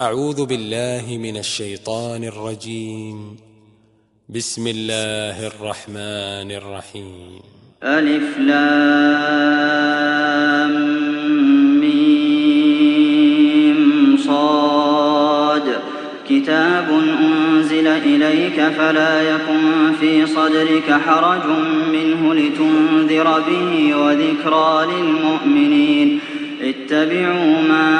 أعوذ بالله من الشيطان الرجيم. بسم الله الرحمن الرحيم. ألف لام ميم صاد. كتاب أنزل إليك فلا يكن في صدرك حرج منه لتنذر به وذكرى للمؤمنين. اتبعوا ما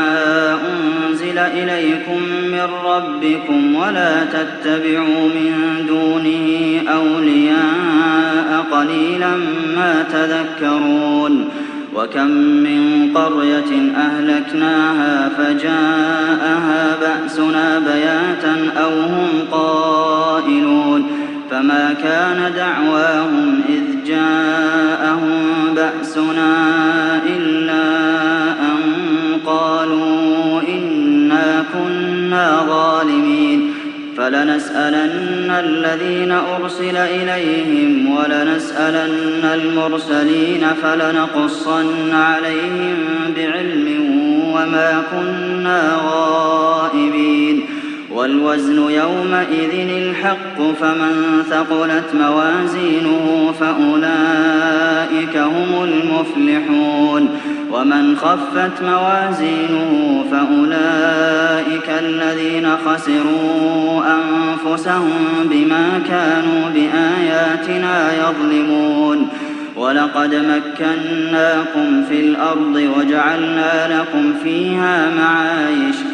أنزل إليكم من ربكم ولا تتبعوا من دونه أولياء قليلا ما تذكرون وكم من قرية أهلكناها فجاءها بأسنا بياتا أو هم قائلون فما كان دعواهم إذ جاءهم بأسنا فلنسألن الذين أرسل إليهم ولنسألن المرسلين فلنقصن عليهم بعلم وما كنا غائبين والوزن يومئذ الحق فمن ثقلت موازينه فأولئك هم المفلحون. ومن خفت موازينه فأولئك الذين خسروا أنفسهم بما كانوا بآياتنا يظلمون. ولقد مكناكم في الأرض وجعلنا لكم فيها معايش.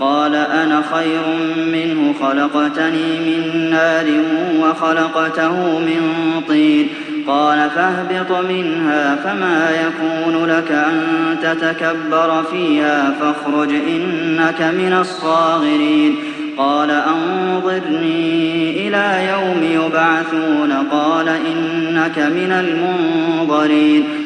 قال أنا خير منه خلقتني من نار وخلقته من طين. قال فاهبط منها فما يكون لك أن تتكبر فيها فاخرج إنك من الصاغرين. قال أنظرني إلى يوم يبعثون قال إنك من المنظرين.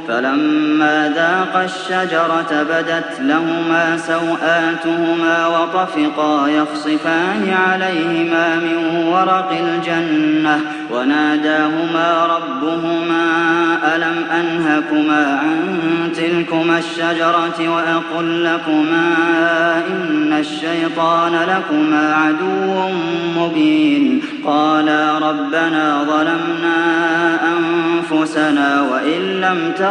فلما ذاقا الشجرة بدت لهما سوآتهما وطفقا يخصفان عليهما من ورق الجنة وناداهما ربهما ألم أنهكما عن تلكما الشجرة وأقل لكما إن الشيطان لكما عدو مبين قالا ربنا ظلمنا أنفسنا وإن لم تغفر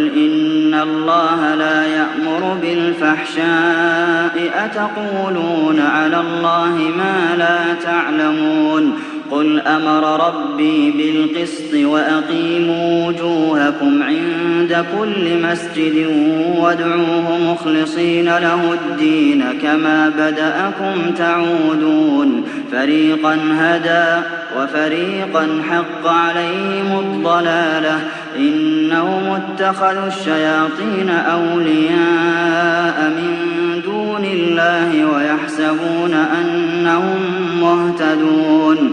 قل إن الله لا يأمر بالفحشاء أتقولون على الله ما لا تعلمون قل أمر ربي بالقسط وأقيموا وجوهكم عند كل مسجد وادعوه مخلصين له الدين كما بدأكم تعودون. فريقا هدى وفريقا حق عليهم الضلالة. إنهم اتخذوا الشياطين أولياء من دون الله ويحسبون أنهم مهتدون.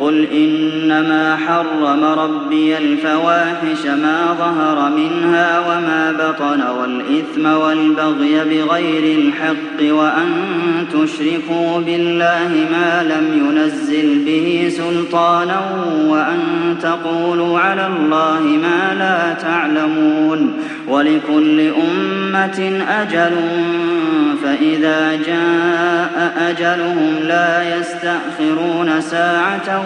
قل إنما حرم ربي الفواحش ما ظهر منها وما بطن والإثم والبغي بغير الحق وأن تشركوا بالله ما لم ينزل به سلطانا وأن تقولوا على الله ما لا تعلمون ولكل أمة أجل فإذا جاء أجلهم لا يستأخرون ساعة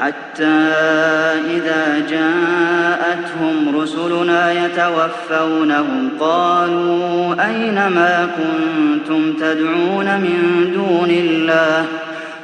حتى إذا جاءتهم رسلنا يتوفونهم قالوا أين ما كنتم تدعون من دون الله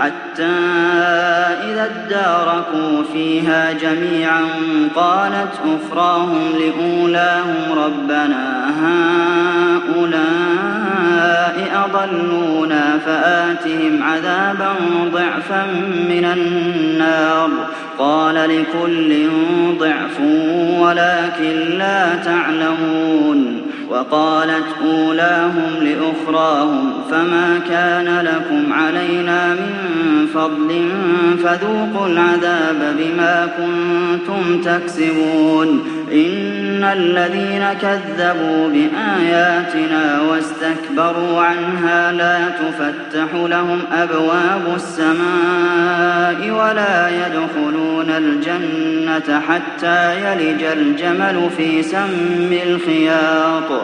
حتى إذا اداركوا فيها جميعا قالت أخراهم لأولاهم ربنا هؤلاء أضلونا فآتهم عذابا ضعفا من النار. قال لكل ضعف ولكن لا تعلمون. وقالت أولاهم لأخراهم فما كان لكم علينا من فضل فذوقوا العذاب بما كنتم تكسبون إن الذين كذبوا بآياتنا واستكبروا عنها لا تفتح لهم أبواب السماء ولا يدخلون الجنة حتى يلج الجمل في سم الخياط.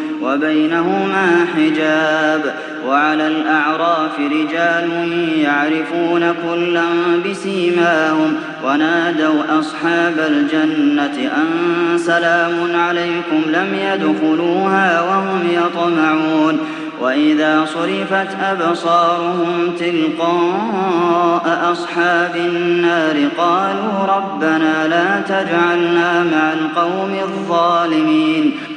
وبينهما حجاب وعلى الأعراف رجال يعرفون كلا بسيماهم ونادوا أصحاب الجنة أن سلام عليكم لم يدخلوها وهم يطمعون وإذا صرفت أبصارهم تلقاء أصحاب النار قالوا ربنا لا تجعلنا مع القوم الظالمين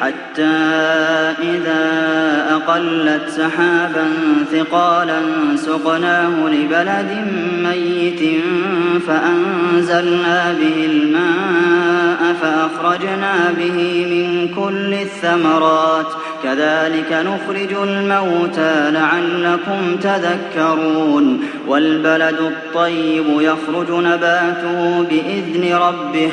حتى إذا أقلت سحابا ثقالا سقناه لبلد ميت فأنزلنا به الماء فأخرجنا به من كل الثمرات. كذلك نخرج الموتى لعلكم تذكرون. والبلد الطيب يخرج نباته بإذن ربه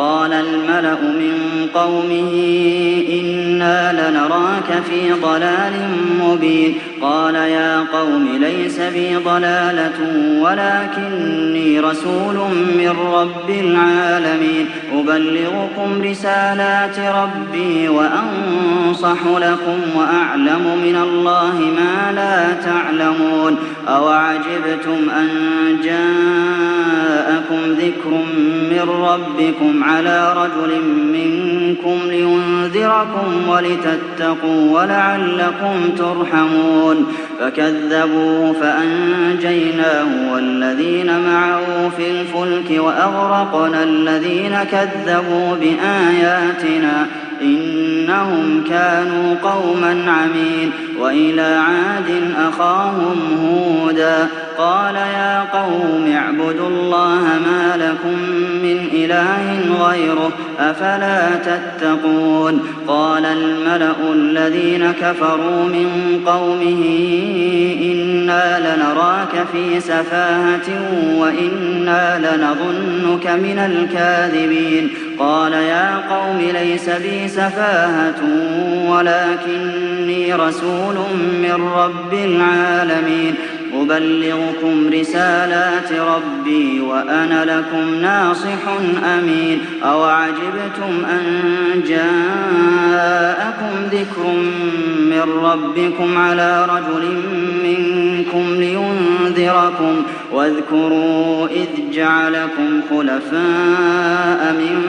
قال الملأ من قومه إنا لنراك في ضلال مبين. قال يا قوم ليس بي ضلالة ولكني رسول من رب العالمين. أبلغكم رسالات ربي وأنصح لكم وأعلم من الله ما لا تعلمون. أوعجبتم أن جاءكم ذكر من ربكم على رجل منكم لينذركم ولتتقوا ولعلكم ترحمون فكذبوه فأنجيناه والذين معه في الفلك وأغرقنا الذين كذبوا بآياتنا إنهم كانوا قوما عمين وإلى عاد أخاهم هودا قال يا قوم اعبدوا الله ما لكم من إله غيره أفلا تتقون قال الملأ الذين كفروا من قومه إنا لنراك في سفاهة وإنا لنظنك من الكاذبين قال يا قوم ليس بي سفاهة ولكني رسول من رب العالمين. أبلغكم رسالات ربي وأنا لكم ناصح أمين. أوعجبتم أن جاءكم ذكر من ربكم على رجل منكم لينذركم. واذكروا إذ جعلكم خلفاء من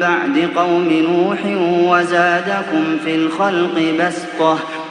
بعد قوم نوح وزادكم في الخلق بسطة.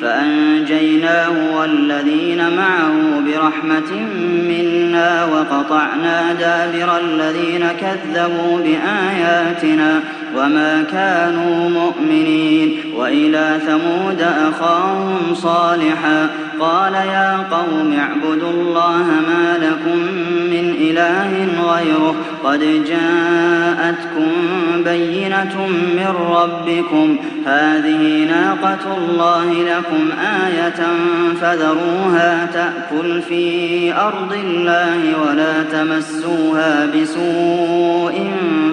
فأنجيناه والذين معه برحمة منا وقطعنا دابر الذين كذبوا بآياتنا وما كانوا مؤمنين وإلى ثمود أخاهم صالحا قال يا قوم اعبدوا الله ما لكم من إله غيره. قد جاءتكم بينة من ربكم. هذه ناقة الله لكم آية فذروها تأكل في أرض الله ولا تمسوها بسوء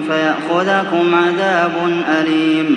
فيأخذكم عذاب أليم.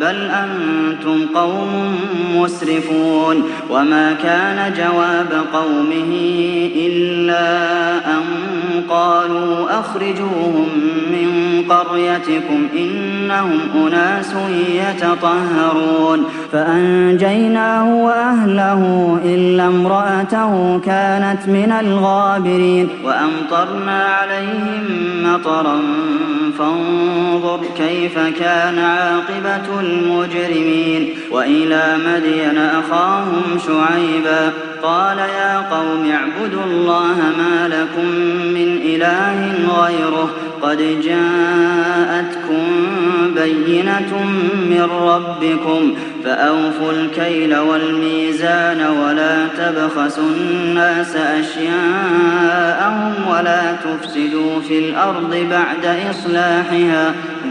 بل أنتم قوم مسرفون وما كان جواب قومه إلا أن قالوا أخرجوهم من قريتكم إنهم أناس يتطهرون فأنجيناه وأهله إلا امرأته كانت من الغابرين وأمطرنا عليهم مطرا فانظر كيف كان عاقبة المجرمين. وإلى مدين أخاهم شعيبا. قال يا قوم اعبدوا الله ما لكم من إله غيره. قد جاءتكم بينة من ربكم. فأوفوا الكيل والميزان ولا تبخسوا الناس أشياءهم ولا تفسدوا في الأرض بعد إصلاحها.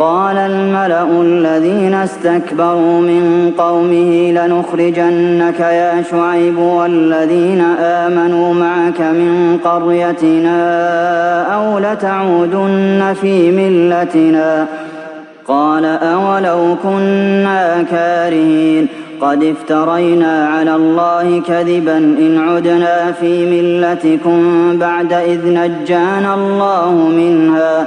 قال الملأ الذين استكبروا من قومه لنخرجنك يا شعيب والذين آمنوا معك من قريتنا أو لتعودن في ملتنا قال أولو كنا كارهين قد افترينا على الله كذبا إن عدنا في ملتكم بعد إذ نجانا الله منها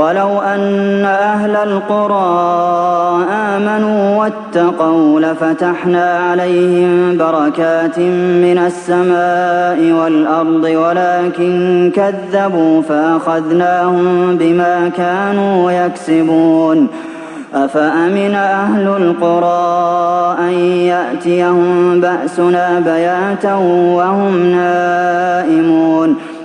ولو أن أهل القرى آمنوا واتقوا لفتحنا عليهم بركات من السماء والأرض ولكن كذبوا فأخذناهم بما كانوا يكسبون. أفأمن أهل القرى أن يأتيهم بأسنا بياتا وهم نائمون؟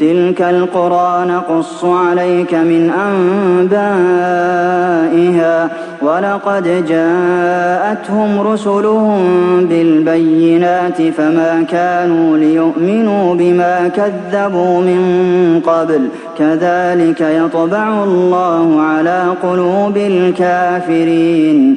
تلك القرى نقص عليك من أنبائها ولقد جاءتهم رسلهم بالبينات فما كانوا ليؤمنوا بما كذبوا من قبل كذلك يطبع الله على قلوب الكافرين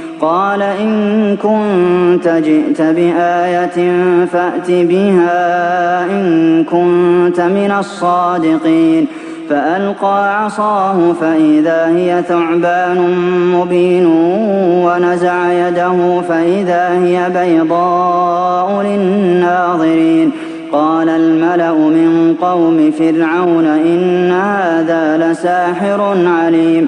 قال إن كنت جئت بآية فأت بها إن كنت من الصادقين فألقى عصاه فإذا هي ثعبان مبين ونزع يده فإذا هي بيضاء للناظرين قال الملأ من قوم فرعون إن هذا لساحر عليم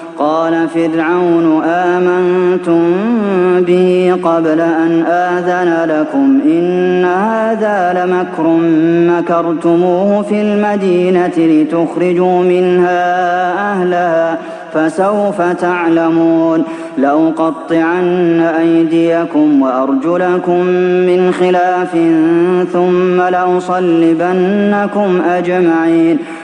قال فرعون آمنتم به قبل أن آذن لكم إن هذا لمكر مكرتموه في المدينة لتخرجوا منها أهلها فسوف تعلمون لأقطعن أيديكم وأرجلكم من خلاف ثم لأصلبنكم أجمعين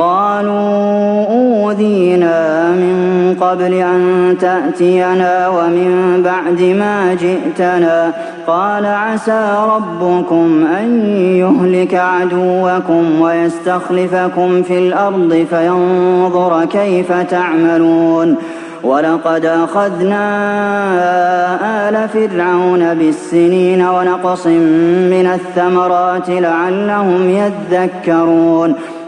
قالوا أوذينا من قبل أن تأتينا ومن بعد ما جئتنا قال عسى ربكم أن يهلك عدوكم ويستخلفكم في الأرض فينظر كيف تعملون ولقد أخذنا آل فرعون بالسنين ونقص من الثمرات لعلهم يذكرون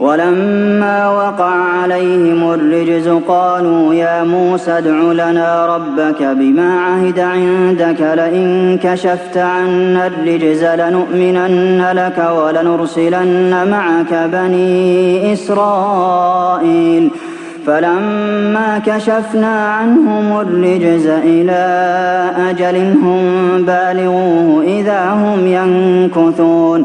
ولما وقع عليهم الرجز قالوا يا موسى ادع لنا ربك بما عهد عندك لئن كشفت عنا الرجز لنؤمنن لك ولنرسلن معك بني إسرائيل. فلما كشفنا عنهم الرجز إلى أجل هم بالغوه إذا هم ينكثون.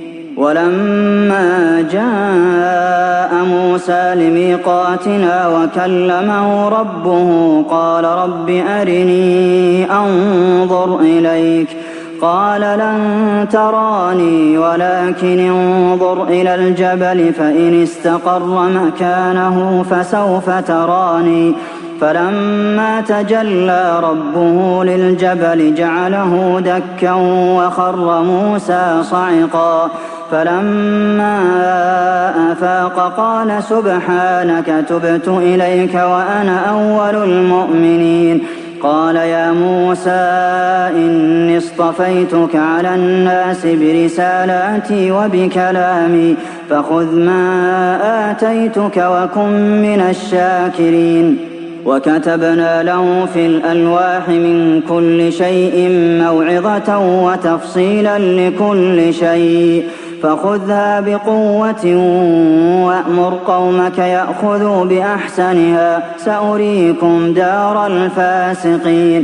ولما جاء موسى لميقاتنا وكلمه ربه قال رب أرني أنظر إليك قال لن تراني ولكن انظر إلى الجبل فإن استقر مكانه فسوف تراني فلما تجلى ربه للجبل جعله دكا وخر موسى صعقا فلما أفاق قال سبحانك تبت إليك وأنا أول المؤمنين. قال يا موسى إني اصطفيتك على الناس برسالاتي وبكلامي فخذ ما آتيتك وكن من الشاكرين. وكتبنا له في الألواح من كل شيء موعظة وتفصيلا لكل شيء. فخذها بقوة وأمر قومك يأخذوا بأحسنها. سأريكم دار الفاسقين.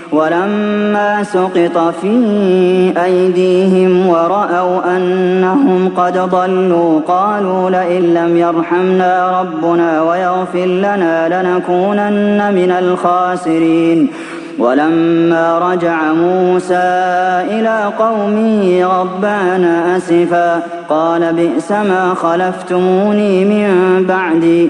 ولما سقط في أيديهم ورأوا أنهم قد ضلوا قالوا لئن لم يرحمنا ربنا ويغفر لنا لنكونن من الخاسرين. ولما رجع موسى إلى قومه غضبان أسفا قال بئس ما خلفتموني من بعدي.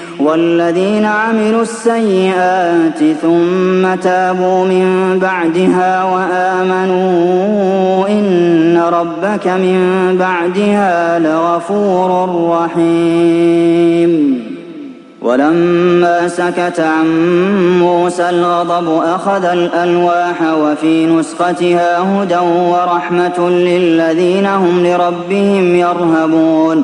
والذين عملوا السيئات ثم تابوا من بعدها وآمنوا إن ربك من بعدها لغفور رحيم. ولما سكت عن موسى الغضب أخذ الألواح وفي نسختها هدى ورحمة للذين هم لربهم يرهبون.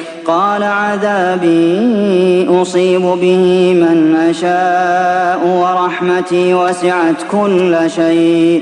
قال عذابي أصيب به من أشاء ورحمتي وسعت كل شيء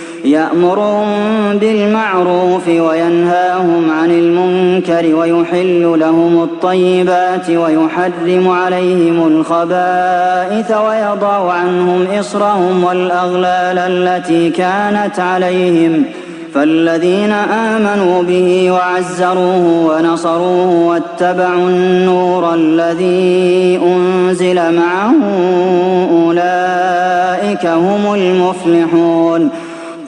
يأمرهم بالمعروف وينهاهم عن المنكر ويحل لهم الطيبات ويحرم عليهم الخبائث ويضع عنهم إصرهم والأغلال التي كانت عليهم فالذين آمنوا به وعزروه ونصروه واتبعوا النور الذي أنزل معه أولئك هم المفلحون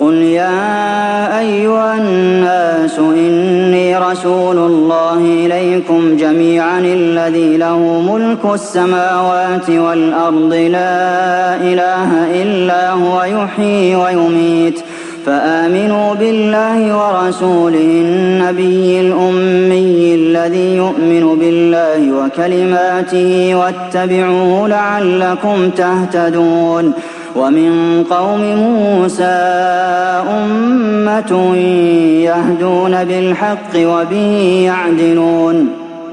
قل يا أيها الناس إني رسول الله إليكم جميعا الذي له ملك السماوات والأرض لا إله إلا هو يحيي ويميت فآمنوا بالله ورسوله النبي الأمي الذي يؤمن بالله وكلماته واتبعوه لعلكم تهتدون ومن قوم موسى أمة يهدون بالحق وبه يعدلون.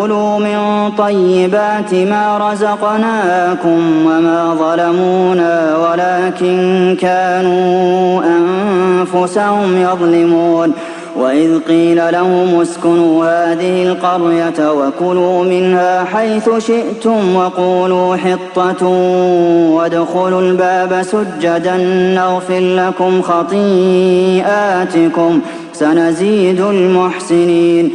كلوا من طيبات ما رزقناكم وما ظلمونا ولكن كانوا أنفسهم يظلمون. وإذ قيل لهم اسكنوا هذه القرية وكلوا منها حيث شئتم وقولوا حطة وادخلوا الباب سجدا نغفر لكم خطيئاتكم سنزيد المحسنين.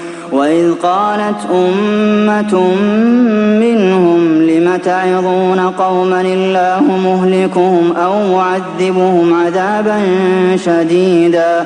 وإذ قالت أمة منهم لم تعظون قوما الله مهلكهم أو معذبهم عذابا شديدا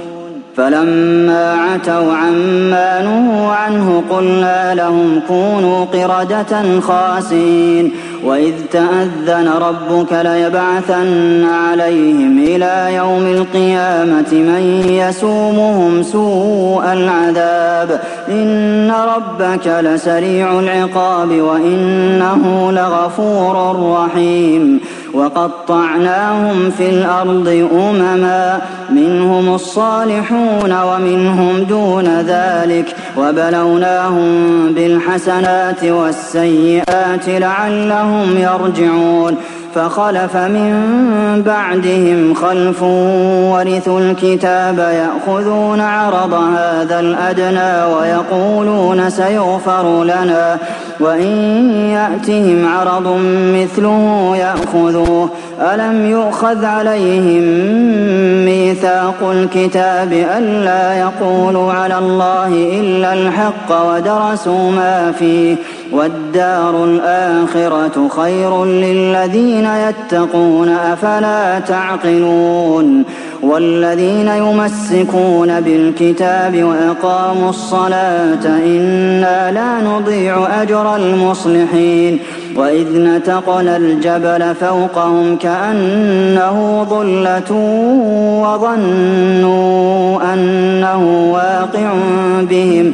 فلما عتوا عما نهوا عنه قلنا لهم كونوا قردة خاسين وإذ تأذن ربك ليبعثن عليهم إلى يوم القيامة من يسومهم سوء العذاب. إن ربك لسريع العقاب وإنه لغفور رحيم. وقطعناهم في الأرض أمما منهم الصالحون ومنهم دون ذلك وبلوناهم بالحسنات والسيئات لعلهم يرجعون فخلف من بعدهم خلف ورثوا الكتاب يأخذون عرض هذا الأدنى ويقولون سيغفر لنا وإن يأتهم عرض مثله يأخذوه. ألم يؤخذ عليهم ميثاق الكتاب ألا يقولوا على الله إلا الحق ودرسوا ما فيه؟ والدار الآخرة خير للذين يتقون أفلا تعقلون؟ والذين يمسكون بالكتاب وأقاموا الصلاة إنا لا نضيع أجر المصلحين. وإذ نتقنا الجبل فوقهم كأنه ظلة وظنوا أنه واقع بهم.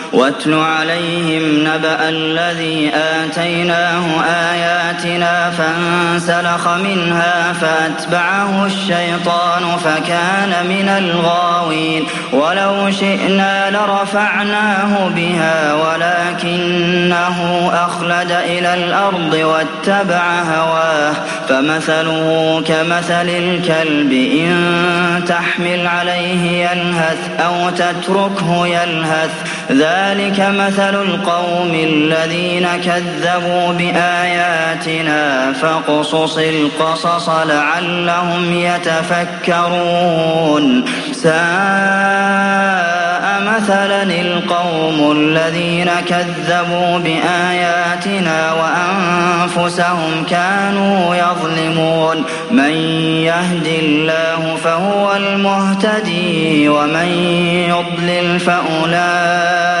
واتل عليهم نبأ الذي آتيناه آياتنا فانسلخ منها فأتبعه الشيطان فكان من الغاوين. ولو شئنا لرفعناه بها ولكنه أخلد إلى الأرض واتبع هواه. فمثله كمثل الكلب إن تحمل عليه يلهث أو تتركه يلهث. ذلك مثل القوم الذين كذبوا بآياتنا فاقصص القصص لعلهم يتفكرون. ساء مثلا القوم الذين كذبوا بآياتنا وأنفسهم كانوا يظلمون. من يهد الله فهو المهتدي ومن يضلل فأولئك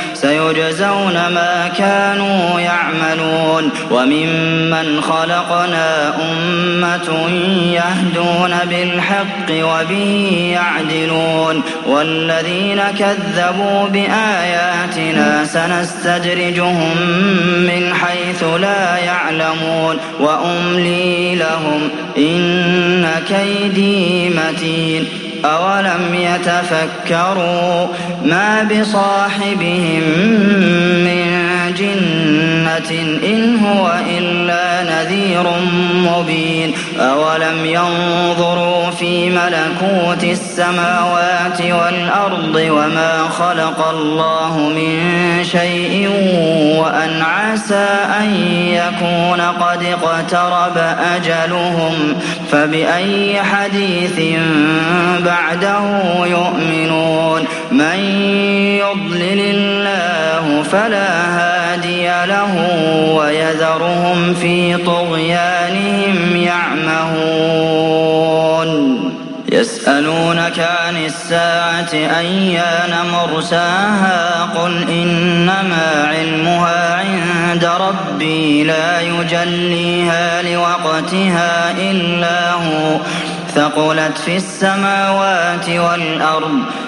سيجزون ما كانوا يعملون وممن خلقنا أمة يهدون بالحق وبه يعدلون والذين كذبوا بآياتنا سنستدرجهم من حيث لا يعلمون وأملي لهم إن كيدي متين أولم يتفكروا ما بصاحبهم من جنة إن هو إلا نذير مبين أولم ينظروا في ملكوت السماوات والأرض وما خلق الله من شيء وأن عسى أن يكون قد اقترب أجلهم فبأي حديث بعده يؤمنون من يضلل الله فلا هادي له ويذرهم في طغيانهم يعمهون. يسألونك عن الساعة أيان مرساها؟ قل إنما علمها عند ربي لا يجليها لوقتها إلا هو. ثقلت في السماوات والأرض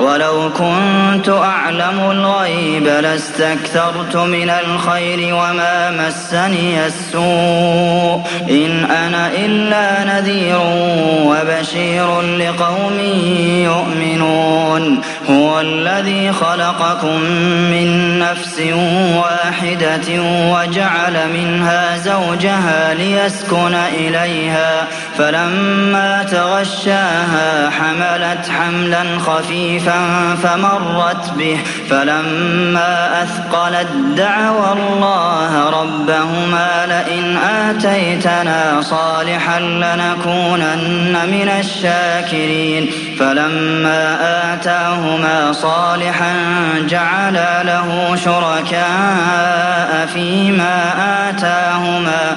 ولو كنت أعلم الغيب لاستكثرت من الخير وما مسني السوء. إن أنا إلا نذير وبشير لقوم يؤمنون. هو الذي خلقكم من نفس واحدة وجعل منها زوجها ليسكن إليها فلما تغشاها حملت حملا خفيفا فمرت به فلما أثقلت دعوى الله ربهما لئن آتيتنا صالحا لنكونن من الشاكرين فلما آتاهما صالحا جعلا له شركاء فيما آتاهما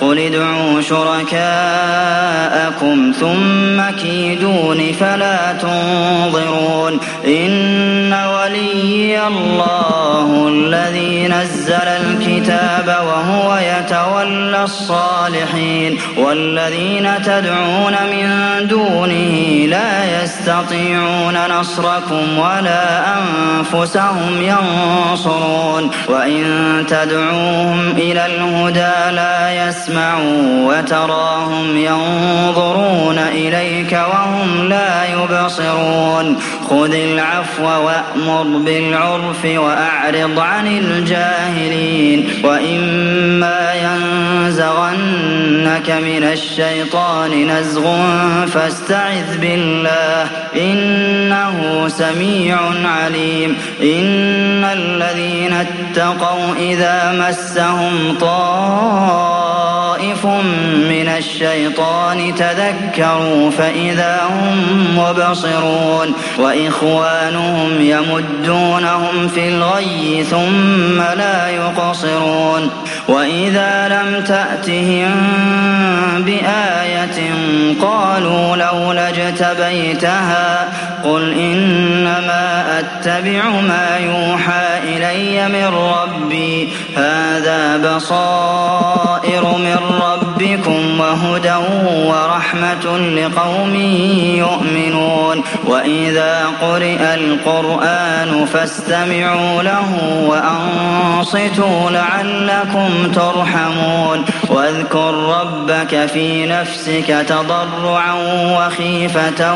قل ادعوا شركاءكم ثم كيدون فلا تنظرون إن ولي الله الذي نزل الكتاب وهو يتولى الصالحين والذين تدعون من دونه لا يستطيعون نصركم ولا أنفسهم ينصرون وإن تدعوهم إلى الهدى لا يسمعوا وتراهم ينظرون إليك وهم لا يبصرون. خذ العفو وأمر بالعرف وأعرض عن الجاهلين. وإما ينزغنك من الشيطان نزغ فاستعذ بالله. إنه سميع عليم. إن الذين اتقوا إذا مسهم طائف من الشيطان تذكروا فإذا هم مبصرون وإخوانهم يمدونهم في الغي ثم لا يقصرون وإذا لم تأتهم بآية قالوا لولا اجتبيتها قل إنما أتبع ما يوحى إلي من ربي هذا بصائر من ربكم وهدى ورحمة لقوم يؤمنون. وإذا قرئ القرآن فاستمعوا له وأنصتوا لعلكم ترحمون. واذكر ربك في نفسك تضرعا وخيفة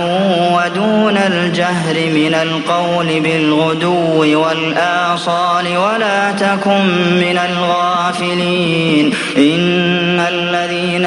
ودون الجهر من القول بالغدو والآصال ولا تكن من الغافلين. إن الذين